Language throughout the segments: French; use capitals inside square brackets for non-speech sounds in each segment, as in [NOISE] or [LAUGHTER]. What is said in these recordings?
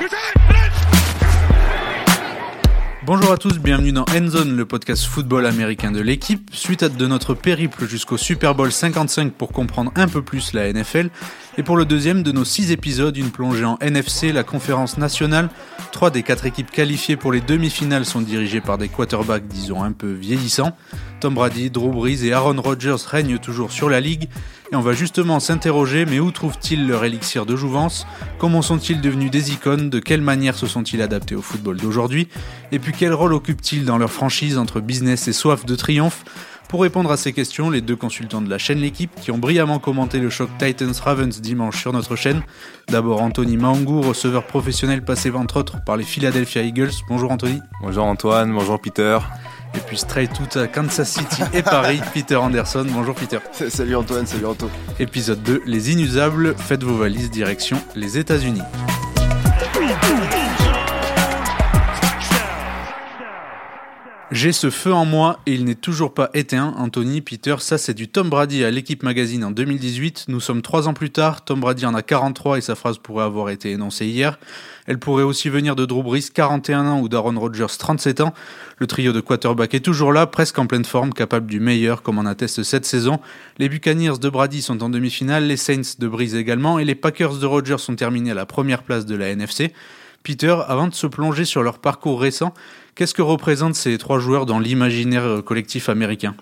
You're dead! Bonjour à tous, bienvenue dans Endzone, le podcast football américain de l'équipe. Suite à de notre périple jusqu'au Super Bowl 55 pour comprendre un peu plus la NFL, et pour le deuxième de nos six épisodes, une plongée en NFC, la conférence nationale. Trois des quatre équipes qualifiées pour les demi-finales sont dirigées par des quarterbacks, disons, un peu vieillissants. Tom Brady, Drew Brees et Aaron Rodgers règnent toujours sur la ligue. Et on va justement s'interroger, mais où trouvent-ils leur élixir de jouvence? Comment sont-ils devenus des icônes? De quelle manière se sont-ils adaptés au football d'aujourd'hui? Et puis quel rôle occupent-ils dans leur franchise entre business et soif de triomphe pour répondre à ces questions, les deux consultants de la chaîne L'équipe qui ont brillamment commenté le choc Titans-Ravens dimanche sur notre chaîne. D'abord Anthony Maangou, receveur professionnel passé entre autres par les Philadelphia Eagles. Bonjour Anthony. Bonjour Antoine, bonjour Peter. Et puis straight tout à Kansas City et Paris, [LAUGHS] Peter Anderson. Bonjour Peter. Salut Antoine, salut Anto. Épisode 2, les inusables, faites vos valises, direction les États-Unis. J'ai ce feu en moi et il n'est toujours pas éteint. Anthony, Peter, ça c'est du Tom Brady à l'équipe magazine en 2018. Nous sommes trois ans plus tard. Tom Brady en a 43 et sa phrase pourrait avoir été énoncée hier. Elle pourrait aussi venir de Drew Brees, 41 ans, ou d'Aaron Rodgers, 37 ans. Le trio de quarterback est toujours là, presque en pleine forme, capable du meilleur, comme en atteste cette saison. Les Buccaneers de Brady sont en demi-finale, les Saints de Brees également, et les Packers de Rodgers sont terminés à la première place de la NFC. Peter, avant de se plonger sur leur parcours récent, qu'est-ce que représentent ces trois joueurs dans l'imaginaire collectif américain?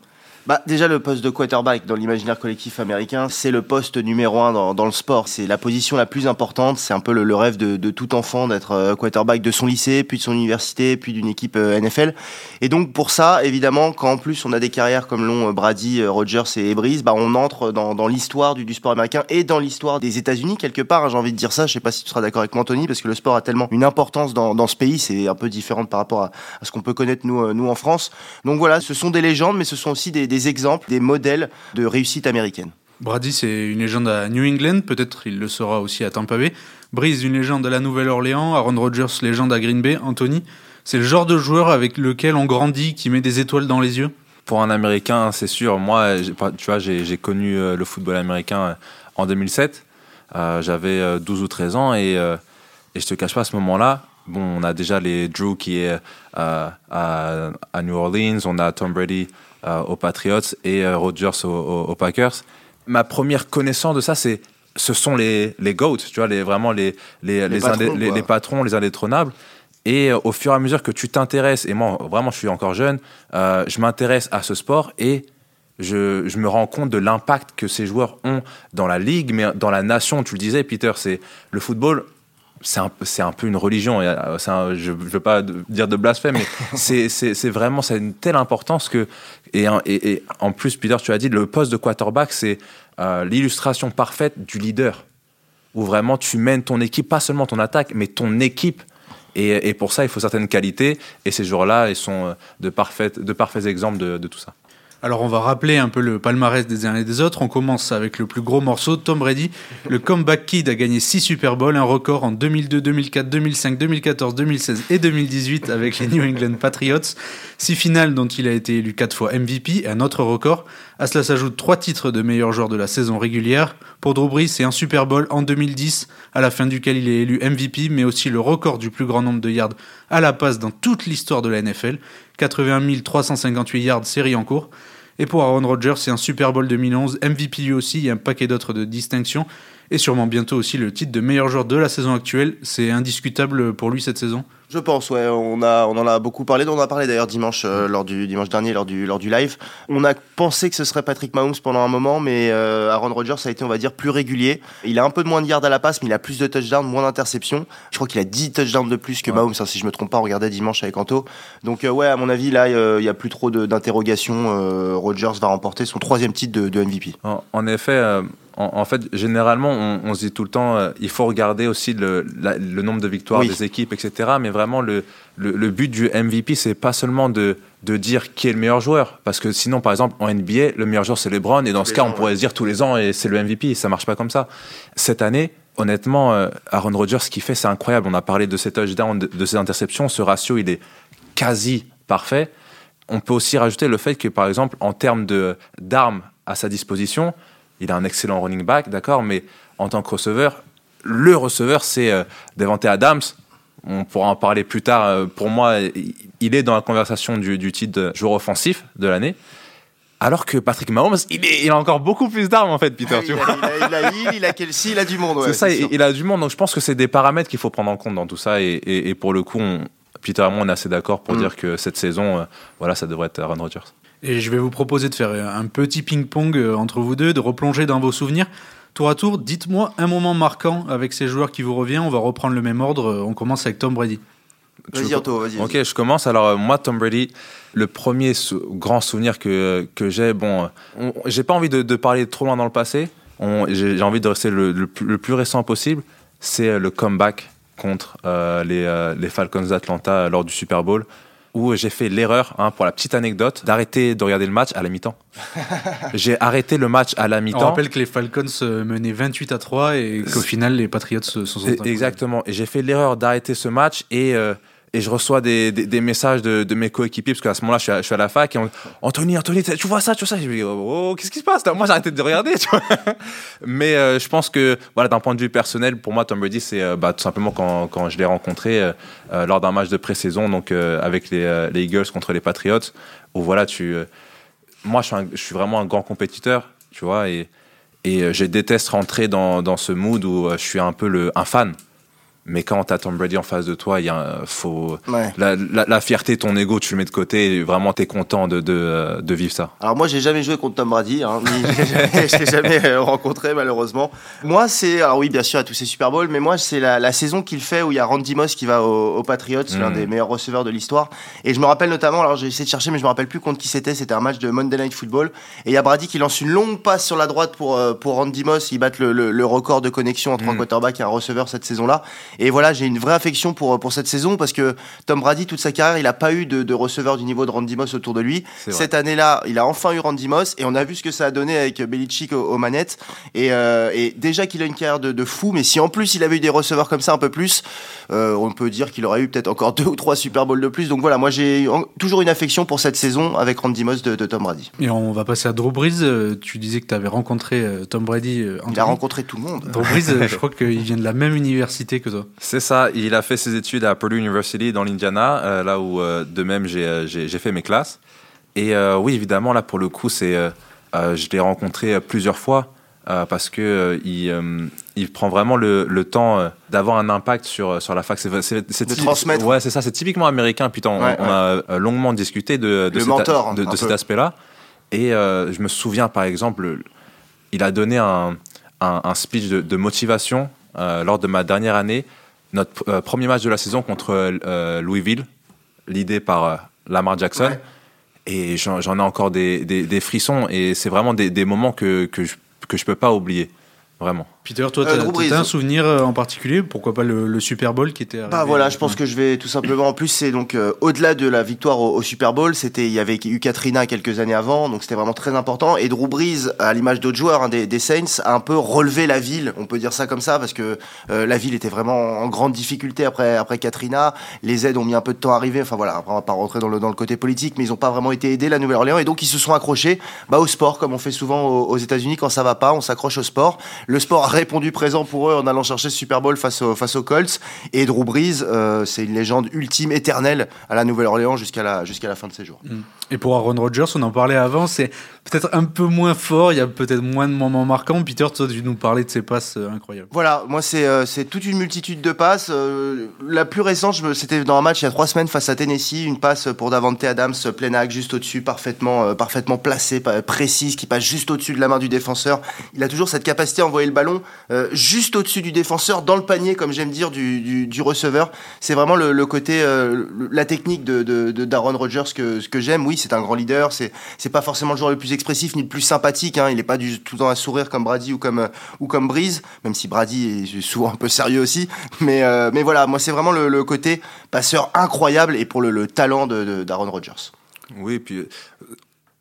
Bah, déjà, le poste de quarterback dans l'imaginaire collectif américain, c'est le poste numéro un dans, dans le sport. C'est la position la plus importante. C'est un peu le, rêve de, tout enfant d'être euh, quarterback de son lycée, puis de son université, puis d'une équipe euh, NFL. Et donc, pour ça, évidemment, quand en plus on a des carrières comme l'ont euh, Brady, Rogers et Breeze, bah, on entre dans, dans l'histoire du, du, sport américain et dans l'histoire des États-Unis, quelque part. Hein, j'ai envie de dire ça. Je sais pas si tu seras d'accord avec moi, Anthony, parce que le sport a tellement une importance dans, dans ce pays. C'est un peu différent par rapport à, à ce qu'on peut connaître nous, nous en France. Donc voilà, ce sont des légendes, mais ce sont aussi des des exemples, des modèles de réussite américaine. Brady, c'est une légende à New England, peut-être il le sera aussi à Tampa Bay. Breeze, une légende à la Nouvelle-Orléans. Aaron Rodgers, légende à Green Bay. Anthony, c'est le genre de joueur avec lequel on grandit, qui met des étoiles dans les yeux? Pour un Américain, c'est sûr. Moi, tu vois, j'ai connu euh, le football américain euh, en 2007. Euh, J'avais 12 ou 13 ans et, euh, et je te cache pas, à ce moment-là, bon, on a déjà les Drew qui est euh, à, à, New Orleans, on a Tom Brady aux Patriots et euh, Rodgers aux, aux, Packers. Ma première connaissance de ça, c'est ce sont les, les GOATs, tu vois, les, vraiment les, les, les, patrons, les, les patrons, les indétrônables. Et euh, au fur et à mesure que tu t'intéresses, et moi, vraiment, je suis encore jeune, euh, je m'intéresse à ce sport et je, je, me rends compte de l'impact que ces joueurs ont dans la ligue, mais dans la nation. Tu le disais, Peter, c'est le football c'est un, un, peu une religion. Un, je ne veux pas dire de blasphème, mais [LAUGHS] c'est vraiment ça a une telle importance que. Et, et, et, en plus, Peter, tu as dit, le poste de quarterback, c'est euh, l'illustration parfaite du leader. Où vraiment tu mènes ton équipe, pas seulement ton attaque, mais ton équipe. Et, et pour ça, il faut certaines qualités. Et ces joueurs-là, ils sont de parfaits, de parfaits exemples de, de tout ça. Alors on va rappeler un peu le palmarès des uns et des autres. On commence avec le plus gros morceau, Tom Brady. Le comeback kid a gagné 6 Super Bowls, un record en 2002, 2004, 2005, 2014, 2016 et 2018 avec les New England Patriots. 6 finales dont il a été élu 4 fois MVP, un autre record. À cela s'ajoutent 3 titres de meilleur joueur de la saison régulière. Pour Drew Brees, c'est un Super Bowl en 2010, à la fin duquel il est élu MVP, mais aussi le record du plus grand nombre de yards à la passe dans toute l'histoire de la NFL. 81 358 yards série en cours. Et pour Aaron Rodgers, c'est un Super Bowl 2011, MVP lui aussi, et un paquet d'autres de distinctions. Et sûrement bientôt aussi le titre de meilleur joueur de la saison actuelle. C'est indiscutable pour lui cette saison je pense, ouais. On, a, on en a beaucoup parlé. On en a parlé d'ailleurs dimanche, euh, lors du dimanche dernier, lors du, lors du live. On a pensé que ce serait Patrick Mahomes pendant un moment, mais euh, Aaron Rodgers a été, on va dire, plus régulier. Il a un peu de moins de yards à la passe, mais il a plus de touchdowns, moins d'interceptions. Je crois qu'il a 10 touchdowns de plus que ouais. Mahomes, hein, si je me trompe pas. On regardait dimanche avec Anto. Donc, euh, ouais, à mon avis, là, il n'y a plus trop d'interrogations. Euh, Rodgers va remporter son troisième titre de, de MVP. En, en effet en, en, fait, généralement, on, on, se dit tout le temps, euh, il faut regarder aussi le, la, le nombre de victoires oui. des équipes, etc. Mais vraiment, le, le, le but du MVP, c'est pas seulement de, de dire qui est le meilleur joueur. Parce que sinon, par exemple, en NBA, le meilleur joueur, c'est LeBron. Et dans ce cas, on pourrait se dire tous les ans, et c'est le MVP. Ça marche pas comme ça. Cette année, honnêtement, euh, Aaron Rodgers, ce qu'il fait, c'est incroyable. On a parlé de ses touchdowns, de, de ses interceptions. Ce ratio, il est quasi parfait. On peut aussi rajouter le fait que, par exemple, en termes d'armes à sa disposition, il a un excellent running back, d'accord, mais en tant que receveur, le receveur, c'est euh, Devante Adams. On pourra en parler plus tard. Euh, pour moi, il est dans la conversation du, du titre de joueur offensif de l'année. Alors que Patrick Mahomes, il, il, a encore beaucoup plus d'armes en fait, Peter. Ah, tu il, vois a, il, a, il, a, il, il a Kelsey, il a du monde. Ouais, c'est ça, il, a du monde. Donc je pense que c'est des paramètres qu'il faut prendre en compte dans tout ça. Et, et, et pour le coup, on, Peter et moi, on est assez d'accord pour Mm. dire que cette saison, euh, voilà, ça devrait être Aaron Rodgers. Et je vais vous proposer de faire un petit ping-pong euh, entre vous deux, de replonger dans vos souvenirs. Tour à tour, dites-moi un moment marquant avec ces joueurs qui vous revient. On va reprendre le même ordre. On commence avec Tom Brady. Vas-y, Anto, vas-y. Ok, je commence. Alors, euh, moi, Tom Brady, le premier sou- grand souvenir que, que j'ai, bon, euh, on- j'ai pas envie de, de parler trop loin dans le passé. On- J'ai j'ai envie de rester le, le plus, le plus récent possible. C'est euh, le comeback contre euh, les, euh, les Falcons d'Atlanta lors du Super Bowl, où j'ai fait l'erreur, hein, pour la petite anecdote, d'arrêter de regarder le match à la mi-temps. [LAUGHS] j'ai arrêté le match à la On mi-temps. rappelle que les Falcons menaient 28 à 3 et qu'au final, les Patriots se sont. Exactement. Et j'ai fait l'erreur d'arrêter ce match et, euh, et je reçois des, des, messages de, de mes coéquipiers parce qu'à ce moment-là, je suis à, la fac et on, Anthony, Anthony, tu vois ça, tu vois ça. Je dis, oh, qu'est-ce qui se passe Moi, j'ai de regarder. [LAUGHS] Mais euh, je pense que, voilà, d'un point de vue personnel, pour moi, Tom Brady, c'est euh, bah, tout simplement quand, quand je l'ai rencontré euh, lors d'un match de pré-saison, donc avec les, les Eagles contre les Patriots, où voilà, tu. moi, je suis, je suis vraiment un grand compétiteur, tu vois, et, et je déteste rentrer dans, dans ce mood où je suis un peu le, un fan. Mais quand t'as Tom Brady en face de toi, il y a un- faut Ouais. la, la, la fierté, ton ego, tu le mets de côté. Et vraiment, t'es content de, de, de vivre ça. Alors moi j'ai jamais joué contre Tom Brady, hein, [LAUGHS] je l'ai jamais euh, rencontré malheureusement. Moi c'est, alors oui bien sûr à tous ces Super Bowls, mais moi c'est la, la saison qu'il fait où il y a Randy Moss qui va aux, aux Patriots, l'un Mm. des meilleurs receveurs de l'histoire. Et je me rappelle notamment, alors j'ai essayé de chercher mais je me rappelle plus contre qui c'était, c'était un match de Monday Night Football. Et il y a Brady qui lance une longue passe sur la droite pour, euh, pour Randy Moss, il bat le, le, le record de connexion entre un Mm. quarterback et un receveur cette saison-là. Et voilà, j'ai une vraie affection pour, pour cette saison parce que Tom Brady, toute sa carrière, il n'a pas eu de, de receveur du niveau de Randy Moss autour de lui. Cette année-là, il a enfin eu Randy Moss et on a vu ce que ça a donné avec Belichick aux, aux manettes. Et, euh, et déjà qu'il a une carrière de, de fou, mais si en plus il avait eu des receveurs comme ça un peu plus, euh, on peut dire qu'il aurait eu peut-être encore [LAUGHS] deux ou trois Super Bowls de plus. Donc voilà, moi j'ai toujours une affection pour cette saison avec Randy Moss de, de Tom Brady. Et on va passer à Drew Brees. Euh, Tu disais que tu avais rencontré euh, Tom Brady. euh, Il Anthony. a rencontré tout le monde. Drew Brees, [LAUGHS] je crois qu'il vient de la même université que toi. C'est ça. Il a fait ses études à Purdue University dans l'Indiana, euh, là où euh, de même j'ai euh, j'ai- fait mes classes. Et oui, évidemment, là pour le coup, c'est je l'ai rencontré plusieurs fois euh, parce que euh, il, euh, il prend vraiment le, le temps d'avoir un impact sur sur la fac. C'est De transmettre. Ouais, c'est ça. C'est typiquement américain. Putain, on, Ouais, on a longuement discuté de, cet, mentor, de, de cet aspect-là. Et je me souviens, par exemple, il a donné un, un, un speech de, motivation lors de ma dernière année, notre euh, premier match de la saison contre euh, Louisville, l'idée par euh, Lamar Jackson. Ouais. Et j'en ai encore des, des, des frissons, et c'est vraiment des, des moments que, que, je, que je peux pas oublier. Vraiment. Peter, toi, Euh, Brees. t'as un souvenir euh, en particulier Pourquoi pas le, le Super Bowl qui était Bah voilà, euh, je pense que je vais tout simplement. En plus, c'est donc euh, au-delà de la victoire au, au Super Bowl, c'était il y avait eu Katrina quelques années avant, donc c'était vraiment très important. Et Drew Brees, à l'image d'autres joueurs hein, des, des Saints, a un peu relevé la ville. On peut dire ça comme ça parce que euh, la ville était vraiment en grande difficulté après après Katrina. Les aides ont mis un peu de temps à arriver. Enfin voilà, après, on va pas rentrer dans le dans le côté politique, mais ils ont pas vraiment été aidés la Nouvelle-Orléans et donc ils se sont accrochés bah, au sport comme on fait souvent aux, aux États-Unis quand ça va pas, on s'accroche au sport. Le sport a répondu présent pour eux en allant chercher ce Super Bowl face, au, face aux Colts. Et Drew Brees, euh, c'est une légende ultime, éternelle à la Nouvelle-Orléans jusqu'à la, jusqu'à la fin de ses jours. Et pour Aaron Rodgers, on en parlait avant, c'est peut-être un peu moins fort, il y a peut-être moins de moments marquants. Peter, toi, tu nous parlais de ces passes euh, incroyables. Voilà, moi c'est euh, c'est toute une multitude de passes. Euh, la plus récente, c'était dans un match il y a trois semaines face à Tennessee, une passe pour Davante Adams, plein axe, juste au-dessus, parfaitement, parfaitement placée, précise, qui passe juste au-dessus de la main du défenseur. Il a toujours cette capacité à envoyer le ballon euh, juste au-dessus du défenseur, dans le panier, comme j'aime dire, du, receveur. C'est vraiment le, côté, euh, la technique de, de, de Darren Rodgers que, j'aime. Oui, c'est un grand leader, c'est c'est pas forcément le joueur le plus expressif ni le plus sympathique. Hein. Il est pas du tout le temps à sourire comme Brady ou comme euh, ou comme Breeze, même si Brady est souvent un peu sérieux aussi. Mais euh, mais voilà, moi c'est vraiment le, côté passeur incroyable et pour le, le talent de, de d'Aaron Rodgers. Oui, puis euh,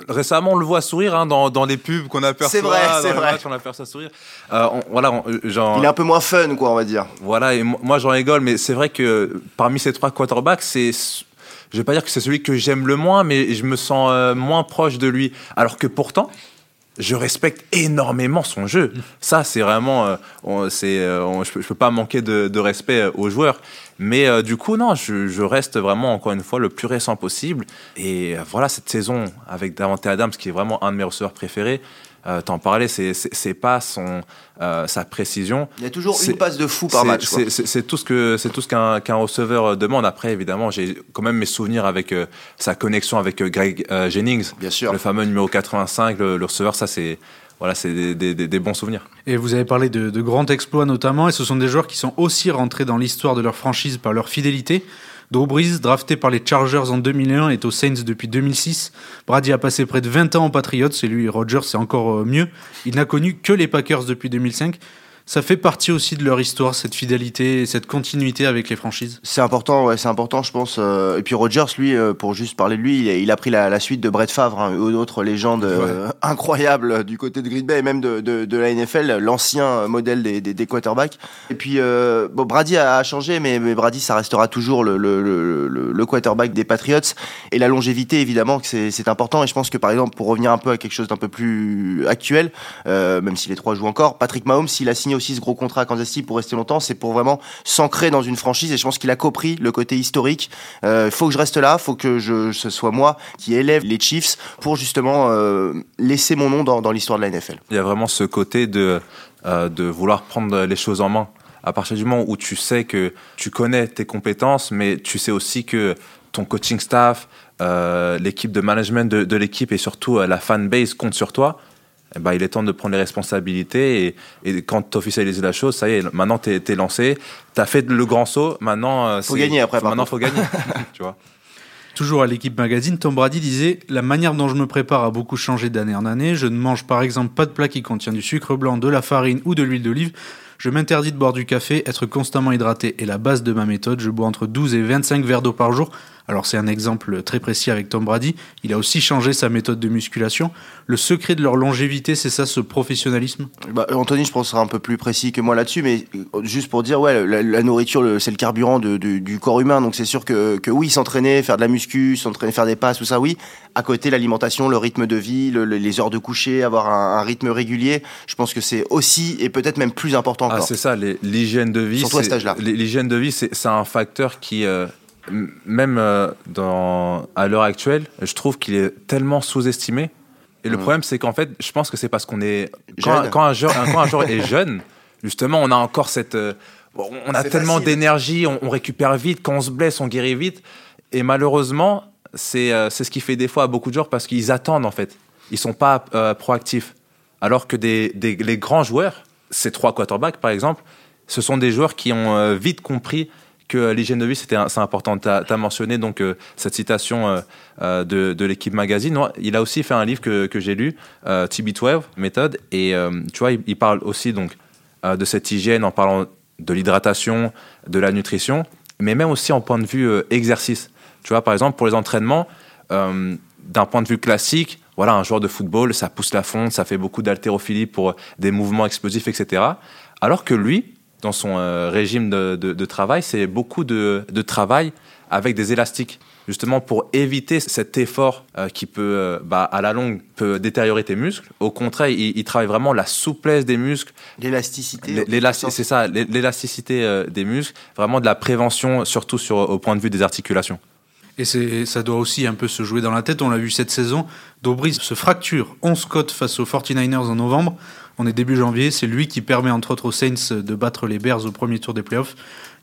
récemment, on le voit sourire hein, dans, dans les pubs qu'on aperçoit. C'est vrai, c'est vrai. matchs, on aperçoit sourire. Euh, on- voilà, on- euh, genre, Il est un peu moins fun, quoi, on va dire. Voilà, et mo- moi j'en rigole, mais c'est vrai que parmi ces trois quarterbacks, c'est. Je vais pas dire que c'est celui que j'aime le moins, mais je me sens euh, moins proche de lui. Alors que pourtant, je respecte énormément son jeu. Ça, c'est vraiment, euh, c'est, euh, je, peux, peux pas manquer de, de respect euh, aux joueurs. Mais euh, du coup, non, je, je, reste vraiment, encore une fois, le plus récent possible. Et voilà, cette saison avec Davante Adams, qui est vraiment un de mes receveurs préférés, euh, t'en parlais, c'est pas son, euh, sa précision. Il y a toujours une passe de fou par match. C'est tout ce que c'est tout ce qu'un qu'un receveur demande. Après, évidemment, j'ai quand même mes souvenirs avec euh, sa connexion avec euh, Greg euh, Jennings, Bien sûr. le fameux numéro 85, le, le receveur. Ça, c'est voilà, c'est des, des, des, des, bons souvenirs. Et vous avez parlé de, de grands exploits notamment, et ce sont des joueurs qui sont aussi rentrés dans l'histoire de leur franchise par leur fidélité. Drew Brees, drafté par les Chargers en 2001, est aux Saints depuis 2006. Brady a passé près de 20 ans aux Patriots, et lui, Rodgers, c'est encore euh, mieux. Il n'a connu que les Packers depuis 2005 ça fait partie aussi de leur histoire, cette fidélité et cette continuité avec les franchises. C'est important, ouais, c'est important, je pense. Euh, et puis Rogers, lui, euh, pour juste parler de lui, il a, pris la, la, suite de Brett Favre, hein, une autre légende euh, [LAUGHS] incroyable du côté de Green Bay et même de, de, de la NFL, l'ancien modèle des, des, des, quarterbacks. Et puis, euh, bon, Brady a, changé, mais, mais, Brady, ça restera toujours le, le, le, le, quarterback des Patriots. Et la longévité, évidemment, que c'est important. Et je pense que, par exemple, pour revenir un peu à quelque chose d'un peu plus actuel, même si les trois jouent encore, Patrick Mahomes, s'il a signé aussi ce gros contrat à Kansas City pour rester longtemps, c'est pour vraiment s'ancrer dans une franchise et je pense qu'il a compris le côté historique. Il euh, faut que je reste là, faut que je, ce soit moi qui élève les Chiefs pour justement euh, laisser mon nom dans, l'histoire de la NFL. Il y a vraiment ce côté de, euh, de vouloir prendre les choses en main. À partir du moment où tu sais que tu connais tes compétences, mais tu sais aussi que ton coaching staff, l'équipe de management de, de l'équipe et surtout la fan base compte sur toi, eh ben, il est temps de prendre les responsabilités et, et quand tu officialises la chose, ça y est, maintenant tu es, lancé, tu as fait le grand saut, maintenant euh, faut gagner après. Maintenant faut gagner, [LAUGHS] tu vois. Toujours à l'équipe magazine, Tom Brady disait La manière dont je me prépare a beaucoup changé d'année en année. Je ne mange par exemple pas de plat qui contient du sucre blanc, de la farine ou de l'huile d'olive. Je m'interdis de boire du café, être constamment hydraté est la base de ma méthode. Je bois entre 12 et 25 verres d'eau par jour. Alors c'est un exemple très précis avec Tom Brady. Il a aussi changé sa méthode de musculation. Le secret de leur longévité, c'est ça, ce professionnalisme? Bah, Anthony, je pense, sera un peu plus précis que moi là-dessus, mais juste pour dire, ouais, la, la nourriture, c'est le carburant de, de, du corps humain, donc c'est sûr que, que oui, s'entraîner, faire de la muscu, s'entraîner, faire des passes, tout ça, oui. À côté, l'alimentation, le rythme de vie, le, les heures de coucher, avoir un, un, rythme régulier, je pense que c'est aussi, et peut-être même plus important encore. Ah, c'est ça, l'hygiène de vie. Surtout à cet âge-là. L'hygiène de vie, c'est un facteur qui... Euh même euh, dans, à l'heure actuelle, je trouve qu'il est tellement sous-estimé. Et le mmh. problème, c'est qu'en fait, je pense que c'est parce qu'on est. Quand, quand, un joueur, quand un joueur est jeune, justement, on a encore cette. Euh, on a tellement d'énergie, on, on, récupère vite. Quand on se blesse, on guérit vite. Et malheureusement, c'est euh, ce qui fait des fois à beaucoup de joueurs parce qu'ils attendent, en fait. Ils sont pas euh, proactifs. Alors que des, des, les grands joueurs, ces trois quarterbacks, par exemple, ce sont des joueurs qui ont vite compris que l'hygiène de vie, c'est important. Tu as, mentionné donc euh, cette citation euh, euh, de, l'équipe magazine. Il a aussi fait un livre que, j'ai lu, euh, TB12 méthode, et tu vois, il, il, parle aussi donc de cette hygiène en parlant de l'hydratation, de la nutrition, mais même aussi en point de vue exercice. Tu vois, par exemple, pour les entraînements, d'un point de vue classique, voilà, un joueur de football, ça pousse la fonte, ça fait beaucoup d'haltérophilie pour des mouvements explosifs, etc. Alors que lui, dans son euh, régime de, de, de travail, c'est beaucoup de, de, travail avec des élastiques, justement pour éviter cet effort euh, qui peut, euh, bah, à la longue, peut détériorer tes muscles. Au contraire, il, il travaille vraiment la souplesse des muscles. L'élasticité. C'est ça, l'élasticité euh, des muscles, vraiment de la prévention, surtout sur, au point de vue des articulations. Et ça doit aussi un peu se jouer dans la tête. On l'a vu cette saison. Dobris se fracture 11 côtes face aux 49ers en novembre. On est début janvier, c'est lui qui permet entre autres aux Saints de battre les Bears au premier tour des playoffs.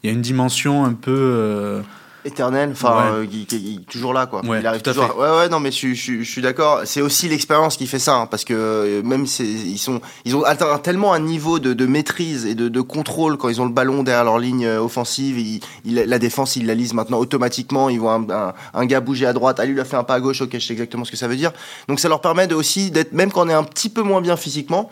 Il y a une dimension un peu euh, éternel, enfin, ouais. euh, qui, toujours là, quoi. Ouais, il arrive toujours. Ouais, ouais, non, mais je, je, je suis d'accord. C'est aussi l'expérience qui fait ça, hein, parce que euh, même ils sont, ils ont atteint tellement un niveau de, de maîtrise et de, de, contrôle quand ils ont le ballon derrière leur ligne offensive. Ils, la défense, ils la lisent maintenant automatiquement. Ils voient un, un, un, gars bouger à droite, ah lui il a fait un pas à gauche, ok, je sais exactement ce que ça veut dire. Donc ça leur permet de aussi d'être, même quand on est un petit peu moins bien physiquement,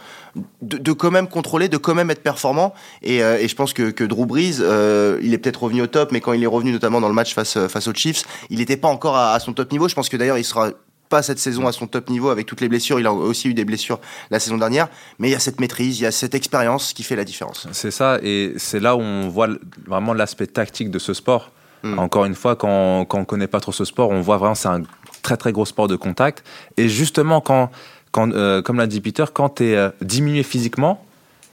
de, de, quand même contrôler, de quand même être performant. Et, euh, et je pense que, que Drew Brees, euh, il est peut-être revenu au top, mais quand il est revenu notamment dans le match face, face aux Chiefs, il n'était pas encore à, à, son top niveau. Je pense que d'ailleurs, il sera pas cette saison à son top niveau avec toutes les blessures. Il a aussi eu des blessures la saison dernière, mais il y a cette maîtrise, il y a cette expérience qui fait la différence. C'est ça, et c'est là où on voit vraiment l'aspect tactique de ce sport. Mmh. Encore une fois, quand, quand on connaît pas trop ce sport, on voit vraiment c'est un très très gros sport de contact. Et justement, quand quand, euh, comme l'a dit Peter, quand tu es euh, diminué physiquement,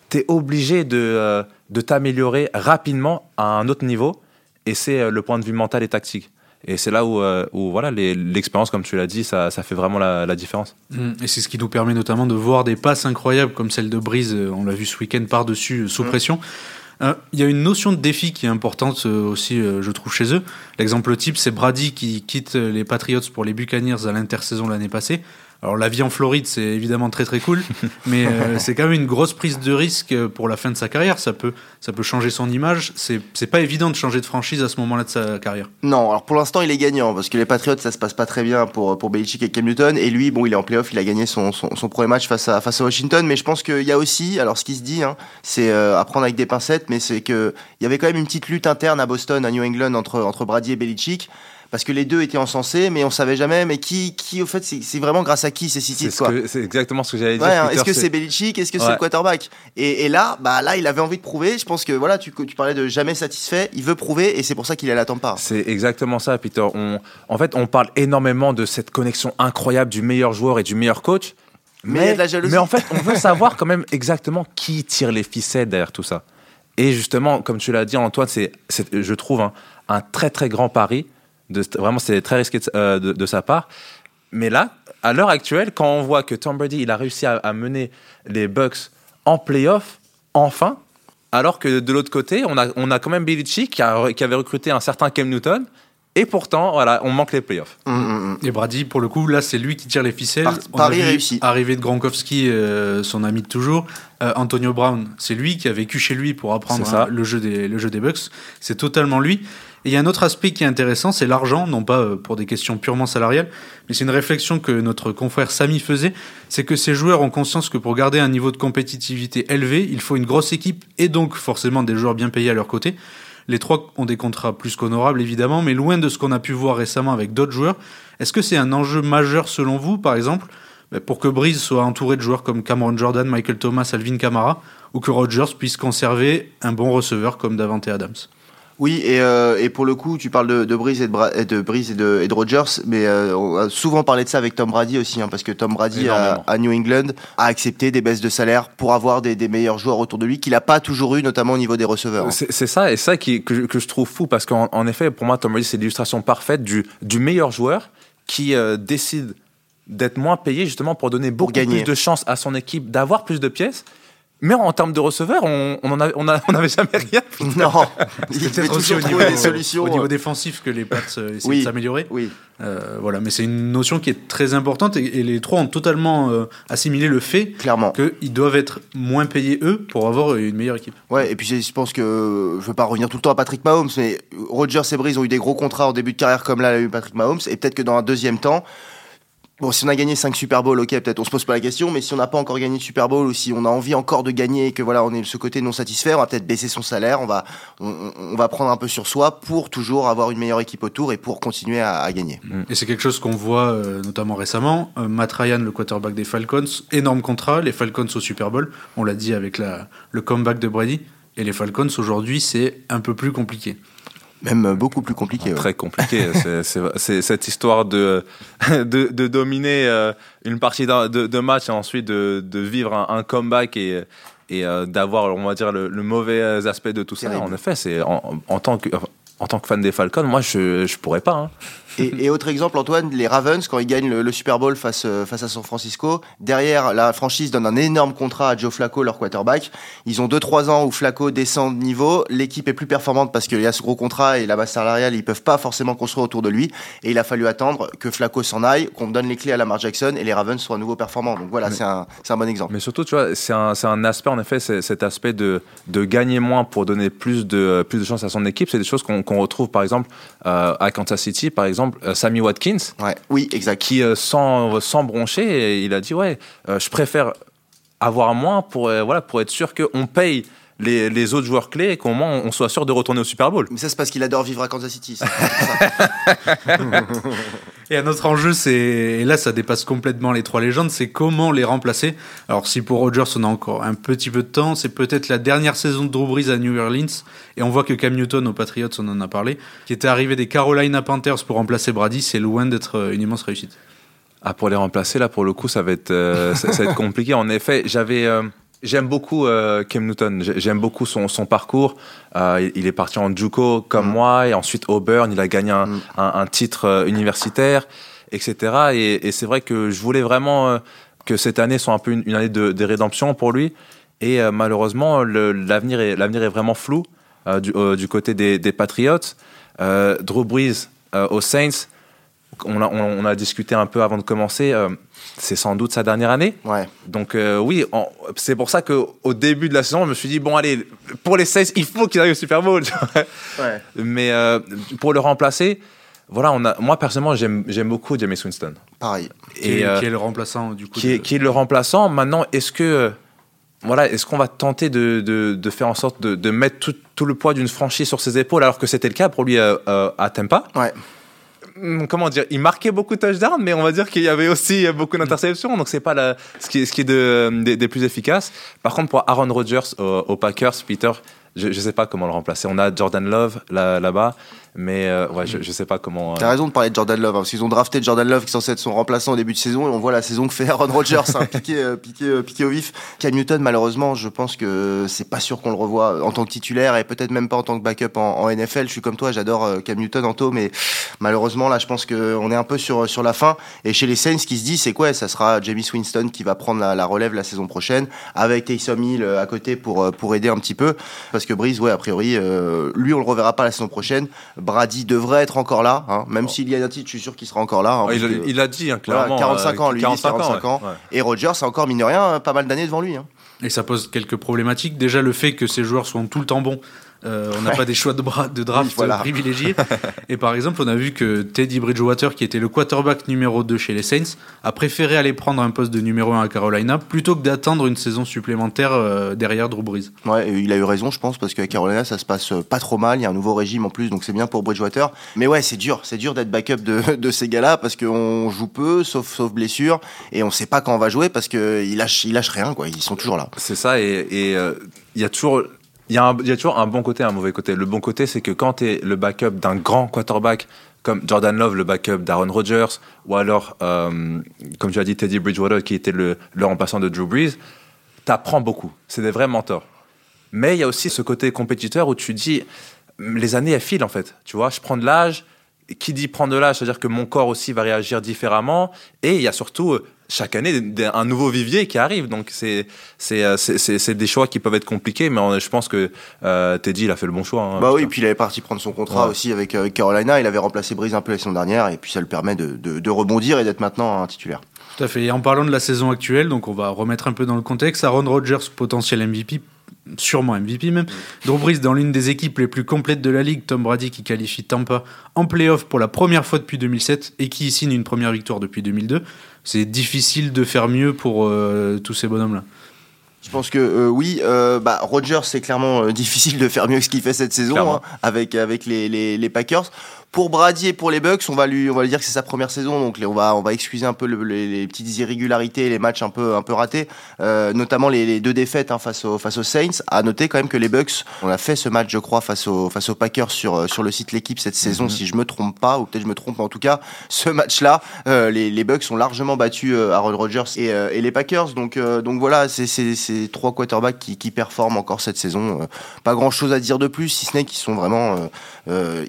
tu es obligé de, euh, de t'améliorer rapidement à un autre niveau. Et c'est le point de vue mental et tactique. Et c'est là où, où voilà, l'expérience, comme tu l'as dit, ça, ça fait vraiment la, la différence. Mm. Et c'est ce qui nous permet notamment de voir des passes incroyables comme celle de Brise, on l'a vu ce week-end par-dessus, sous pression. Euh, Il y a une notion de défi qui est importante euh, aussi, euh, je trouve, chez eux. L'exemple type, c'est Brady qui quitte les Patriots pour les Buccaneers à l'intersaison l'année passée. Alors la vie en Floride, c'est évidemment très très cool, [LAUGHS] mais euh, c'est quand même une grosse prise de risque pour la fin de sa carrière. Ça peut, ça peut changer son image. C'est c'est pas évident de changer de franchise à ce moment-là de sa carrière. Non, alors pour l'instant il est gagnant parce que les Patriots ça se passe pas très bien pour pour Belichick et Cam Newton et lui bon il est en playoff, il a gagné son, son, son premier match face à face à Washington mais je pense qu'il y a aussi alors ce qui se dit hein, c'est euh, à prendre avec des pincettes mais c'est que il y avait quand même une petite lutte interne à Boston à New England entre entre Brady et Belichick parce que les deux étaient encensés mais on savait jamais mais qui qui au fait c'est vraiment grâce à qui ces six C'est titres ce quoi? c'est exactement ce que j'allais dire. Ouais, hein, est-ce que c'est Belichick? Est-ce que c'est le quarterback? Et, et là, bah là, il avait envie de prouver. Je pense que voilà, tu, tu parlais de jamais satisfait. Il veut prouver et c'est pour ça qu'il est à la Tampa. C'est exactement ça, Peter. On, en fait, on parle énormément de cette connexion incroyable du meilleur joueur et du meilleur coach. Mais il y a de la jalousie. mais en fait, on veut savoir quand même exactement qui tire les ficelles derrière tout ça. Et justement, comme tu l'as dit, Antoine, c'est, je trouve, un, un très très grand pari. De, vraiment, c'est très risqué de, euh, de- de sa part. Mais là, à l'heure actuelle, quand on voit que Tom Brady, il a réussi à, à mener les Bucks en playoff, enfin, alors que de l'autre côté, on a, on a quand même Belichick qui, a- qui avait recruté un certain Cam Newton. Et pourtant, voilà, on manque les playoffs. Hum, hum, hum. Et Brady, pour le coup, là, c'est lui qui tire les ficelles. Par- On a pari vu réussi. Arrivée de Gronkowski, euh, son ami de toujours. Euh, Antonio Brown, c'est lui qui a vécu chez lui pour apprendre hein, le, jeu des, le jeu des Bucks. C'est totalement lui. Il y a un autre aspect qui est intéressant, c'est l'argent, non pas euh, pour des questions purement salariales, mais c'est une réflexion que notre confrère Samy faisait, c'est que ces joueurs ont conscience que pour garder un niveau de compétitivité élevé, il faut une grosse équipe et donc forcément des joueurs bien payés à leur côté. Les trois ont des contrats plus qu'honorables, évidemment, mais loin de ce qu'on a pu voir récemment avec d'autres joueurs. Est-ce que c'est un enjeu majeur selon vous, par exemple, ben, pour que Breeze soit entouré de joueurs comme Cameron Jordan, Michael Thomas, Alvin Kamara, ou que Rodgers puisse conserver un bon receveur comme Davante Adams? Oui, et, euh, et pour le coup, tu parles de, de Breeze et de, Bra- et de Breeze et de, et de Rodgers, mais euh, on a souvent parlé de ça avec Tom Brady aussi, hein, parce que Tom Brady à, New England a accepté des baisses de salaire pour avoir des, des meilleurs joueurs autour de lui qu'il n'a pas toujours eu, notamment au niveau des receveurs. hein. C'est ça, et ça qui, que, je- que je trouve fou, parce qu'en en effet, pour moi, Tom Brady, c'est l'illustration parfaite du, du meilleur joueur qui euh, décide d'être moins payé justement pour donner beaucoup plus de chances à son équipe d'avoir plus de pièces. Mais en termes de receveurs, on a- on a- on n'avait jamais rien. Non, [LAUGHS] peut-être aussi au niveau, des solutions. au niveau défensif que les Pats euh, essaient Oui. de s'améliorer. Oui, Euh, voilà, mais c'est une notion qui est très importante et, et les trois ont totalement euh, assimilé le fait clairement. qu'ils doivent être moins payés eux pour avoir une meilleure équipe. Ouais, et puis je pense que je veux pas revenir tout le temps à Patrick Mahomes, mais Rodgers et Breeze ont eu des gros contrats en début de carrière comme là l'a eu Patrick Mahomes, et peut-être que dans un deuxième temps, bon, si on a gagné 5 Super Bowl, ok, peut-être on se pose pas la question, mais si on n'a pas encore gagné de Super Bowl ou si on a envie encore de gagner et que voilà, on est de ce côté non satisfait, on va peut-être baisser son salaire, on va, on, va prendre un peu sur soi pour toujours avoir une meilleure équipe autour et pour continuer à, gagner. Et c'est quelque chose qu'on voit euh, notamment récemment. Euh, Matt Ryan, le quarterback des Falcons, énorme contrat. Les Falcons au Super Bowl, on l'a dit avec la, le comeback de Brady. Et les Falcons aujourd'hui, c'est un peu plus compliqué. Même beaucoup plus compliqué. ouais. Très compliqué. [LAUGHS] C'est- cette histoire de, [LAUGHS] de, de dominer euh, une partie de, de match et ensuite de, de vivre un, un comeback et, et euh, d'avoir, on va dire, le, le mauvais aspect de tout ça. En effet, c'est en, en tant que. En tant que fan des Falcons, moi je, je pourrais pas. hein. Et, et autre exemple, Antoine, les Ravens, quand ils gagnent le, le Super Bowl face, euh, face à San Francisco, derrière, la franchise donne un énorme contrat à Joe Flacco, leur quarterback. Ils ont 2-3 ans où Flacco descend de niveau. L'équipe est plus performante parce qu'il y a ce gros contrat et la masse salariale, ils peuvent pas forcément construire autour de lui. Et il a fallu attendre que Flacco s'en aille, qu'on donne les clés à Lamar Jackson et les Ravens soient à nouveau performants. Donc voilà, c'est un, un bon exemple. Mais surtout, tu vois, c'est un, un aspect, en effet, cet aspect de, de gagner moins pour donner plus de, plus de chance à son équipe. C'est des choses qu'on qu'on retrouve, par exemple, euh, à Kansas City, par exemple, euh, Sammy Watkins, Ouais. Oui, exact. qui, euh, sans, sans broncher, il a dit Ouais, je préfère avoir moins pour, voilà, pour être sûr qu'on paye les, les autres joueurs clés et qu'au moins on soit sûr de retourner au Super Bowl. Mais ça, c'est parce qu'il adore vivre à Kansas City. ça. [LAUGHS] Et un autre enjeu, c'est et là ça dépasse complètement les trois légendes, c'est comment les remplacer. Alors si pour Rodgers on a encore un petit peu de temps, c'est peut-être la dernière saison de Drew Brees à New Orleans, et on voit que Cam Newton aux Patriots, on en a parlé, qui était arrivé des Carolina Panthers pour remplacer Brady, c'est loin d'être euh, une immense réussite. Ah, pour les remplacer, là, pour le coup, ça va être, euh, ça, ça va être compliqué. En effet, j'avais. euh, J'aime beaucoup euh, Cam Newton, J'ai- j'aime beaucoup son, son parcours. Euh, il est parti en JUCO comme Mm. moi et ensuite Auburn, il a gagné un, Mm. un- un titre euh, universitaire, etc. Et, et c'est vrai que je voulais vraiment euh, que cette année soit un peu une, une année de, de rédemption pour lui. Et malheureusement, l'avenir est, vraiment flou du, du côté des, des Patriots. Drew Brees aux Saints, on a, on, on a discuté un peu avant de commencer. C'est sans doute sa dernière année. Ouais. Donc euh, oui, c'est pour ça qu'au début de la saison, je me suis dit, bon allez, pour les Saints, il faut qu'ils arrivent au Super Bowl. [LAUGHS] Ouais. Mais euh, pour le remplacer, voilà, on a, moi personnellement, j'aime j'aime beaucoup James Winston. Pareil. Qui, est, Et, euh, qui est le remplaçant du coup qui, est, de- qui est le remplaçant. Maintenant, est-ce que voilà, est-ce qu'on va tenter de, de, de faire en sorte de, de mettre tout, tout le poids d'une franchise sur ses épaules alors que c'était le cas pour lui euh, euh, à Tampa? Ouais. Hum, Comment dire Il marquait beaucoup de touchdowns, mais on va dire qu'il y avait aussi beaucoup d'interceptions, donc c'est pas la, ce qui est, ce qui est de, des, des plus efficaces. Par contre, pour Aaron Rodgers aux, aux Packers, Peter, je, je sais pas comment le remplacer. On a Jordan Love là, là-bas, mais euh, ouais, je, je sais pas comment. euh, T'as raison de parler de Jordan Love, hein, parce qu'ils ont drafté Jordan Love qui est censé être son remplaçant au début de saison, et on voit la saison que fait Aaron Rodgers, hein, [LAUGHS] piqué, euh, piqué, euh, piqué au vif. Cam Newton, malheureusement, je pense que c'est pas sûr qu'on le revoit en tant que titulaire, et peut-être même pas en tant que backup en, en NFL. Je suis comme toi, j'adore euh, Cam Newton en taux, mais malheureusement, là, je pense qu'on est un peu sur, sur la fin. Et chez les Saints, ce qui se dit, c'est quoi? Ça sera James Winston qui va prendre la, la relève la saison prochaine, avec Taysom Hill à côté pour, pour aider un petit peu, parce que Breeze, ouais, a priori, euh, lui, on le reverra pas la saison prochaine. Brady devrait être encore là, hein, même s'il y a un titre, je suis sûr qu'il sera encore là. hein, parce il, que- il a dit hein, Voilà, clairement. 45 ans, euh, lui, 45 ans. ouais. Ouais. Et Rogers a encore, mine de rien, pas mal d'années devant lui. hein. Et ça pose quelques problématiques. Déjà, le fait que ces joueurs soient tout le temps bons. Euh, on n'a Ouais. pas des choix de, bra- de draft Oui, voilà. privilégiés. [LAUGHS] Et par exemple, on a vu que Teddy Bridgewater, qui était le quarterback numéro 2 chez les Saints, a préféré aller prendre un poste de numéro 1 à Carolina plutôt que d'attendre une saison supplémentaire euh, derrière Drew Brees. Ouais, et il a eu raison, je pense, parce qu'à Carolina, ça se passe euh, pas trop mal. Il y a un nouveau régime en plus, donc c'est bien pour Bridgewater. Mais ouais, c'est dur, c'est dur d'être backup de, [LAUGHS] de ces gars-là parce qu'on joue peu, sauf, sauf blessure, et on sait pas quand on va jouer parce qu'ils lâchent, ils lâchent rien, quoi. Ils sont toujours là. C'est ça, et et, euh, il y a toujours. Il y, a toujours un bon côté et un mauvais côté. Le bon côté, c'est que quand tu es le backup d'un grand quarterback comme Jordan Love, le backup d'Aaron Rodgers, ou alors, euh, comme tu as dit, Teddy Bridgewater, qui était le, remplaçant de Drew Brees, tu apprends beaucoup. C'est des vrais mentors. Mais il y a aussi ce côté compétiteur où tu dis, les années, elles filent en fait. Tu vois, je prends de l'âge. Qui dit prendre de l'âge, c'est-à-dire que mon corps aussi va réagir différemment. Et il y a surtout, euh, chaque année, un nouveau vivier qui arrive. Donc, c'est c'est euh, c'est- des choix qui peuvent être compliqués. Mais on- je pense que euh, Teddy, il a fait le bon choix. hein, bah oui, putain. puis il avait parti prendre son contrat Ouais. aussi avec, avec Carolina. Il avait remplacé Breeze un peu la saison dernière, et puis ça le permet de, de, de rebondir et d'être maintenant un titulaire. Tout à fait. Et en parlant de la saison actuelle, donc on va remettre un peu dans le contexte. Aaron Rodgers, potentiel MVP, sûrement MVP même. Drew Brees dans l'une des équipes les plus complètes de la ligue. Tom Brady qui qualifie Tampa en playoff pour la première fois depuis 2007 et qui y signe une première victoire depuis 2002. C'est difficile de faire mieux pour euh, tous ces bonhommes-là. Je pense que euh, oui, euh, bah, Rogers, c'est clairement euh, [LAUGHS] difficile de faire mieux que ce qu'il fait cette saison hein, avec, avec les, les, les Packers. Pour Brady et pour les Bucks, on va lui, on va lui dire que c'est sa première saison, donc on va, on va excuser un peu le- les, les petites irrégularités, les matchs un peu, un peu ratés, euh, notamment les, les deux défaites hein, face, aux, face aux Saints. À noter quand même que les Bucks, on a fait ce match, je crois, face aux, face aux Packers sur, euh, sur le site l'équipe cette saison, Mhm. si je me trompe pas, ou peut-être je me trompe, en tout cas, ce match-là, euh, les, les Bucks ont largement battu Aaron Rodgers et, et les Packers. Donc, donc voilà, c'est trois quarterbacks qui, qui performent encore cette saison. Pas grand-chose à dire de plus, si ce n'est qu'ils sont vraiment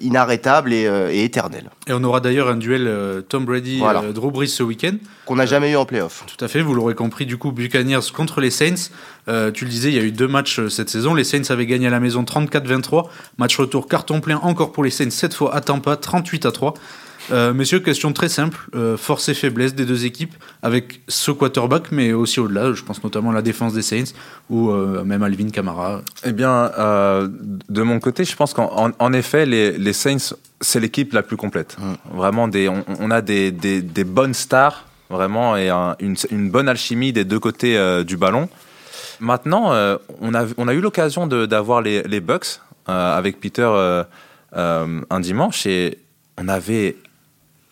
inarrêtables et, et éternels. Et on aura d'ailleurs un duel euh, Tom Brady Voilà. euh, Drew Brees ce week-end. Qu'on n'a jamais eu en playoff. Tout à fait, vous l'aurez compris, du coup, Buccaneers contre les Saints. Euh, tu le disais, il y a eu deux matchs euh, cette saison. Les Saints avaient gagné à la maison 34-23. Match retour carton plein encore pour les Saints, cette fois à Tampa, 38 à 3. Euh, messieurs, question très simple. Euh, force et faiblesse des deux équipes avec ce quarterback, mais aussi au-delà. Je pense notamment à la défense des Saints ou euh, même Alvin Kamara. Eh bien, euh, de mon côté, je pense qu'en en, en effet, les, les Saints, c'est l'équipe la plus complète. Vraiment, des, on, on a des, des, des bonnes stars, vraiment, et un- une, une bonne alchimie des deux côtés euh, du ballon. Maintenant, euh, on, a, on a eu l'occasion d'avoir les, les Bucks euh, avec Peter euh, euh, un dimanche et on avait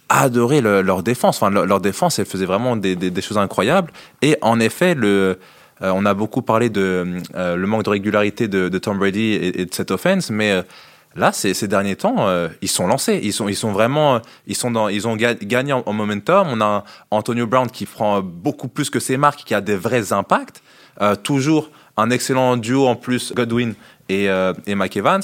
adoré le- leur défense. Enfin, leur, défense, elle faisait vraiment des, choses incroyables. Et en effet, le, euh, on a beaucoup parlé de euh, le manque de régularité de, Tom Brady et, de cette offense, mais euh, Là, ces, derniers temps, ils sont lancés. Ils sont, vraiment, ils sont dans, ils ont ga- gagné en, en momentum. On a Antonio Brown qui prend beaucoup plus que ses marques, qui a des vrais impacts. Toujours un excellent duo en plus, Godwin et Mike Evans.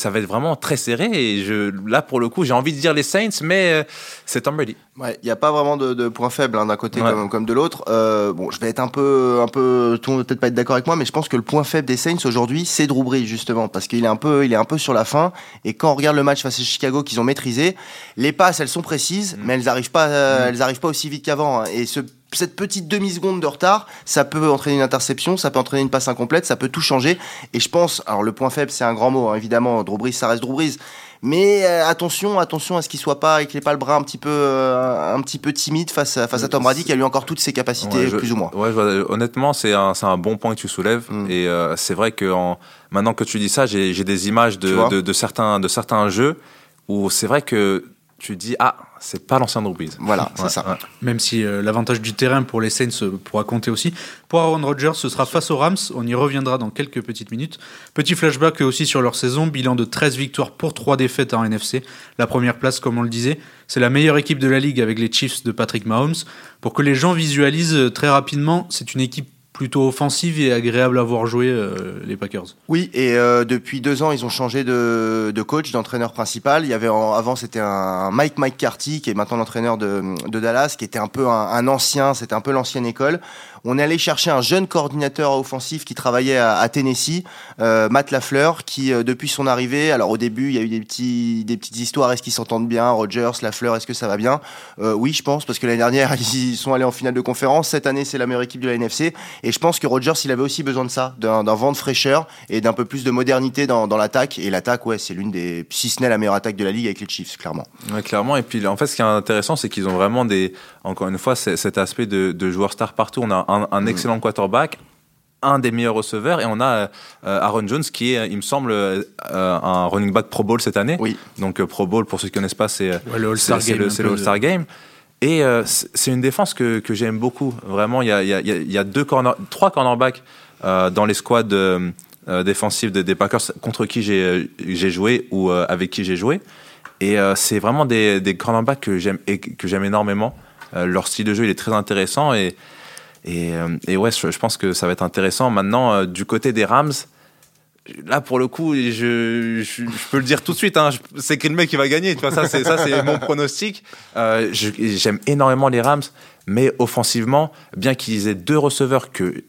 Ça va être vraiment très serré. Et je, là, pour le coup, j'ai envie de dire les Saints, mais euh, c'est Tom Brady. Ouais, il n'y a pas vraiment de, de points faibles hein, d'un côté Ouais. comme, comme de l'autre. Euh, bon, je vais être un peu, un peu, tout le monde va peut-être pas être d'accord avec moi, mais je pense que le point faible des Saints aujourd'hui, c'est Drew Brees justement, parce qu'il est un peu, il est un peu sur la fin. Et quand on regarde le match face à Chicago qu'ils ont maîtrisé, les passes, elles sont précises, mais elles arrivent pas, euh, elles arrivent pas aussi vite qu'avant. hein. Et ce cette petite demi-seconde de retard, ça peut entraîner une interception, ça peut entraîner une passe incomplète, ça peut tout changer. Et je pense, alors le point faible, c'est un grand mot, hein, évidemment, Drew Brees, ça reste Drew Brees. Mais euh, attention, attention à ce qu'il soit pas, qu'il ait pas le bras un petit peu, euh, un petit peu timide face à, face à Tom Brady, qui a lui encore toutes ses capacités, Ouais, je- plus ou moins. Ouais, je honnêtement, c'est un, bon point que tu soulèves. Mm. Et euh, c'est vrai que en- maintenant que tu dis ça, j'ai des images de, de certains, de certains jeux où c'est vrai que tu dis ah, c'est pas l'ancien Drew Brees. Voilà, c'est Ouais, ça. ouais. Même si euh, l'avantage du terrain pour les Saints euh, pourra compter aussi. Pour Aaron Rodgers, ce sera face aux Rams. On y reviendra dans quelques petites minutes. Petit flashback aussi sur leur saison. Bilan de 13 victoires pour 3 défaites en NFC. La première place, comme on le disait, c'est la meilleure équipe de la ligue avec les Chiefs de Patrick Mahomes. Pour que les gens visualisent euh, très rapidement, c'est une équipe plutôt offensive et agréable à voir jouer euh, les Packers. Oui, et euh, depuis deux ans, ils ont changé de, coach, d'entraîneur principal. Il avait avant, c'était un Mike McCarthy, qui est maintenant l'entraîneur de, de Dallas, qui était un peu un, un ancien, c'était un peu l'ancienne école. On est allé chercher un jeune coordinateur offensif qui travaillait à, Tennessee, euh, Matt Lafleur, qui euh, depuis son arrivée, alors au début, il y a eu des petits, des petites histoires. Est-ce qu'ils s'entendent bien, Rogers, Lafleur, est-ce que ça va bien? Euh, Oui, je pense, parce que l'année dernière, [LAUGHS] ils sont allés en finale de conférence. Cette année, c'est la meilleure équipe de la NFC. Et je pense que Rogers, il avait aussi besoin de ça, d'un vent de fraîcheur et d'un peu plus de modernité dans, l'attaque. Et l'attaque, ouais, c'est l'une des, si ce n'est la meilleure attaque de la ligue avec les Chiefs, clairement. Ouais, clairement. Et puis, en fait, ce qui est intéressant, c'est qu'ils ont vraiment des, encore une fois, cet aspect de, de joueurs stars partout. On a un, un excellent quarterback, un des meilleurs receveurs, et on a euh, Aaron Jones, qui est, il me semble, euh, un running back Pro Bowl cette année. Oui. Donc, euh, Pro Bowl, pour ceux qui connaissent pas, c'est Ouais, le All-Star Game, le, All-Star. Et euh, c'est une défense que, que j'aime beaucoup. Vraiment, il y a, y y deux corner, trois cornerbacks euh, dans les squads euh, euh, défensifs des, des Packers contre qui j'ai joué ou euh, avec qui j'ai joué. Et euh, c'est vraiment des, des cornerbacks que j'aime et que j'aime énormément. Euh, leur style de jeu, il est très intéressant et et, euh, et ouais, je, pense que ça va être intéressant. Maintenant, euh, du côté des Rams, là pour le coup, je, peux le dire tout de suite, hein, c'est Green Bay qui va gagner. Ça, c'est mon pronostic. Euh, J'aime énormément les Rams, mais offensivement, bien qu'ils aient deux receveurs que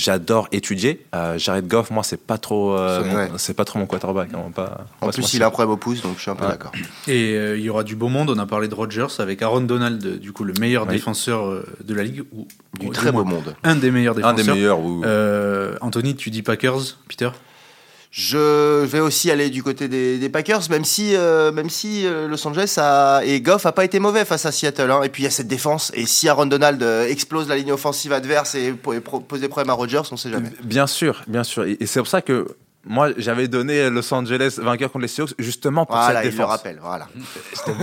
j'adore étudier, euh, Jared Goff, moi, c'est pas trop, euh, C'est pas trop mon quarterback. hein, on va pas- En plus, il a un problème au pouce, donc je suis un peu Ouais. d'accord. Et euh, il y aura du beau monde. On a parlé de Rodgers avec Aaron Donald, du coup le meilleur Oui. défenseur euh, de la ligue. Ou, Du ou très moins, beau monde. Un des meilleurs un défenseurs. des meilleurs. Ou... Euh, Anthony, tu dis Packers, Peter? Je vais aussi aller du côté des, des Packers, même si, euh, même si euh, Los Angeles a, et Goff a pas été mauvais face à Seattle. hein. Et puis il y a cette défense. Et si Aaron Donald euh, explose la ligne offensive adverse et, pose des problèmes à Rodgers, on sait jamais. Bien sûr, bien sûr. Et c'est pour ça que moi, j'avais donné Los Angeles vainqueur contre les Seahawks justement pour Voilà, cette il le défense. rappelle. Voilà.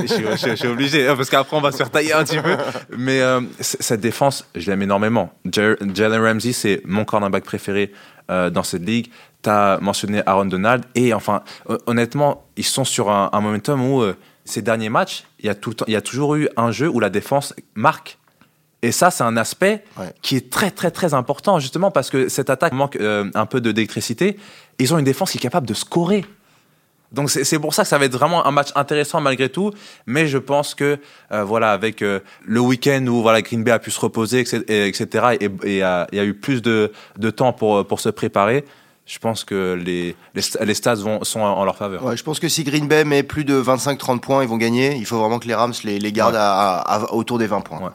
je, suis- je suis- je suis obligé, hein, parce qu'après on va se faire tailler un petit peu. Mais euh, cette défense, je l'aime énormément. Jalen Ramsey, c'est mon cornerback préféré euh, dans cette ligue. Tu as mentionné Aaron Donald. Et enfin, hon- honnêtement, ils sont sur un, un momentum où euh, ces derniers matchs, il y, a tout le temps, il y a toujours eu un jeu où la défense marque. Et ça, c'est un aspect Ouais. qui est très, très, très important, justement, parce que cette attaque manque euh, un peu d'électricité. Ils ont une défense qui est capable de scorer. Donc c'est pour ça que ça va être vraiment un match intéressant malgré tout, mais je pense que euh, voilà avec euh, le week-end où voilà Green Bay a pu se reposer etc et, etc., et, et a, et a eu plus de, de temps pour pour se préparer, je pense que les les, st- les stats vont sont en leur faveur. Ouais, je pense que si Green Bay met plus de 25-30 points, ils vont gagner. Il faut vraiment que les Rams les, les gardent Ouais. à, à- à- autour des 20 points. Ouais.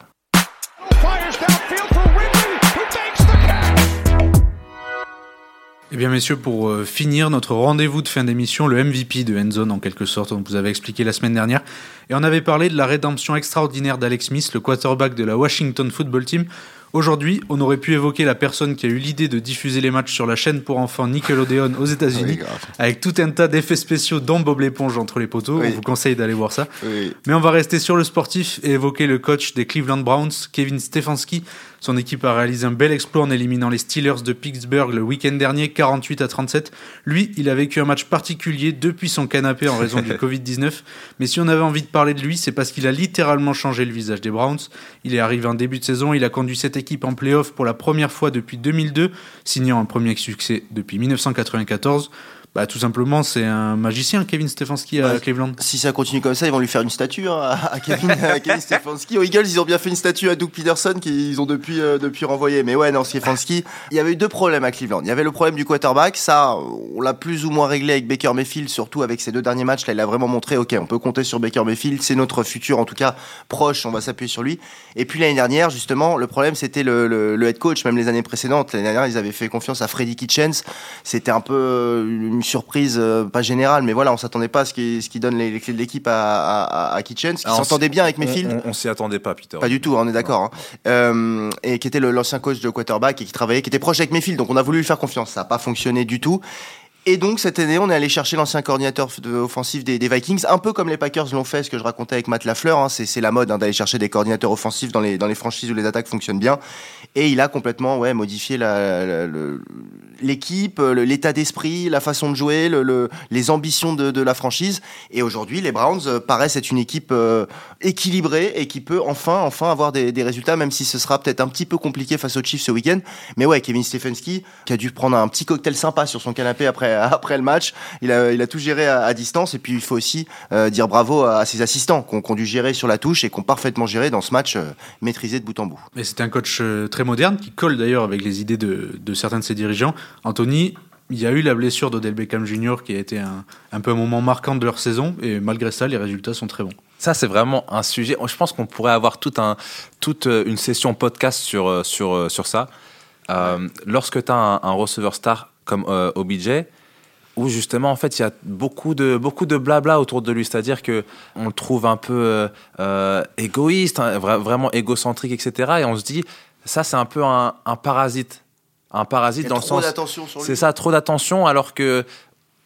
Eh bien, messieurs, pour euh, finir notre rendez-vous de fin d'émission, le MVP de Endzone, en quelque sorte, on vous avait expliqué la semaine dernière. Et on avait parlé de la rédemption extraordinaire d'Alex Smith, le quarterback de la Washington Football Team. Aujourd'hui, on aurait pu évoquer la personne qui a eu l'idée de diffuser les matchs sur la chaîne pour enfants Nickelodeon aux États-Unis, Oui, grave. avec tout un tas d'effets spéciaux, dont Bob l'éponge entre les poteaux. Oui. On vous conseille d'aller voir ça. Oui. Mais on va rester sur le sportif et évoquer le coach des Cleveland Browns, Kevin Stefanski, Son équipe a réalisé un bel exploit en éliminant les Steelers de Pittsburgh le week-end dernier, 48 à 37. Lui, il a vécu un match particulier depuis son canapé en raison du [LAUGHS] Covid-19. Mais si on avait envie de parler de lui, c'est parce qu'il a littéralement changé le visage des Browns. Il est arrivé en début de saison, il a conduit cette équipe en playoff pour la première fois depuis 2002, signant un premier succès depuis 1994. Bah, tout simplement, c'est un magicien, Kevin Stefanski à Ouais. Cleveland. Si ça continue comme ça, ils vont lui faire une statue hein, à, à Kevin, à [LAUGHS] Kevin Stefanski. Aux Eagles, ils ont bien fait une statue à Doug Peterson qu'ils ont depuis, euh, depuis renvoyé. Mais ouais, non, Stefanski, il y avait eu deux problèmes à Cleveland. Il y avait le problème du quarterback. Ça, on l'a plus ou moins réglé avec Baker Mayfield, surtout avec ses deux derniers matchs. Là, il a vraiment montré, OK, on peut compter sur Baker Mayfield. C'est notre futur, en tout cas, proche. On va s'appuyer sur lui. Et puis l'année dernière, justement, le problème, c'était le, le, le head coach. Même les années précédentes, l'année dernière, ils avaient fait confiance à Freddy Kitchens. C'était un peu euh, une surprise, euh, pas générale, mais voilà, on s'attendait pas à ce qui, ce qui donne les, les clés de l'équipe à, à, à Kitchens, qui Ah, s'entendait bien avec Mayfield. On, on s'y attendait pas, Peter. Pas du tout, on est d'accord. hein. Euh, et qui était l'ancien coach de quarterback et qui travaillait, qui était proche avec Mayfield. Donc on a voulu lui faire confiance. Ça n'a pas fonctionné du tout. Et donc cette année, on est allé chercher l'ancien coordinateur offensif des, Vikings, un peu comme les Packers l'ont fait, ce que je racontais avec Matt Lafleur. hein. c'est la mode hein, d'aller chercher des coordinateurs offensifs dans les, dans les franchises où les attaques fonctionnent bien. Et il a complètement ouais, modifié l'équipe, le- l'état d'esprit, la façon de jouer, le- le- les ambitions de, de la franchise. Et aujourd'hui, les Browns euh, paraissent être une équipe euh, équilibrée et qui peut enfin, enfin avoir des, des résultats, même si ce sera peut-être un petit peu compliqué face aux Chiefs ce week-end. Mais ouais, Kevin Stefanski, qui a dû prendre un petit cocktail sympa sur son canapé après, [LAUGHS] après le match, il a, il a tout géré à, à distance. Et puis, il faut aussi euh, dire bravo à, à ses assistants, qui ont, ont dû gérer sur la touche et qui ont parfaitement géré dans ce match euh, maîtrisé de bout en bout. Mais c'est un coach euh, très moderne qui colle d'ailleurs avec les idées de, de certains de ses dirigeants. Anthony, il y a eu la blessure d'Odell Beckham Jr. qui a été un, un peu un moment marquant de leur saison et malgré ça, les résultats sont très bons. Ça, c'est vraiment un sujet. Je pense qu'on pourrait avoir tout un, toute une session podcast sur, sur, sur ça. Euh, Lorsque tu as un, un receveur star comme euh, OBJ, où justement, en fait, il y a beaucoup de, beaucoup de blabla autour de lui. C'est-à-dire que on le trouve un peu euh, euh, égoïste, hein, vra- vraiment égocentrique, etc. Et on se dit, ça, c'est un peu un, un parasite. Un parasite dans le trop sens. d'attention sur lui. C'est ça, trop d'attention, alors que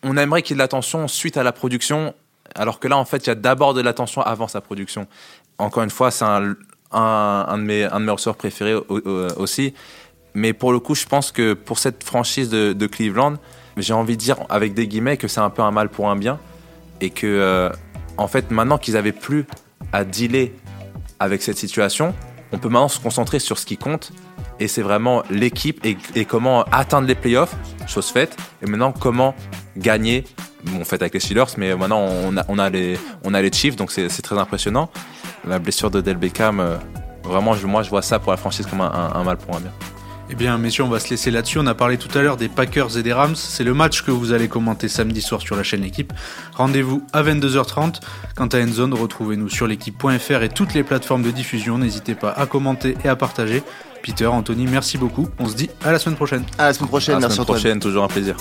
on aimerait qu'il y ait de l'attention suite à la production, alors que là, en fait, il y a d'abord de l'attention avant sa production. Encore une fois, c'est un, un, un de mes, un de mes ressorts préférés au- au- aussi. Mais pour le coup, je pense que pour cette franchise de, de Cleveland, j'ai envie de dire avec des guillemets que c'est un peu un mal pour un bien. Et que, euh, en fait, maintenant qu'ils avaient plus à dealer avec cette situation, on peut maintenant se concentrer sur ce qui compte. Et c'est vraiment l'équipe et, comment atteindre les playoffs, chose faite. Et maintenant, comment gagner. Bon, fait avec les Steelers, mais maintenant on a, les, on a les Chiefs, donc c'est très impressionnant. La blessure de Del Beckham, euh, vraiment, moi je vois ça pour la franchise comme un mal pour un bien. Eh bien, messieurs, on va se laisser là-dessus. On a parlé tout à l'heure des Packers et des Rams. C'est le match que vous allez commenter samedi soir sur la chaîne Équipe. Rendez-vous à 22h30. Quant à Endzone, retrouvez-nous sur l'équipe.fr et toutes les plateformes de diffusion. N'hésitez pas à commenter et à partager. Peter, Anthony, merci beaucoup. On se dit à la semaine prochaine. À la semaine prochaine. À la Merci semaine Antoine. prochaine, toujours un plaisir.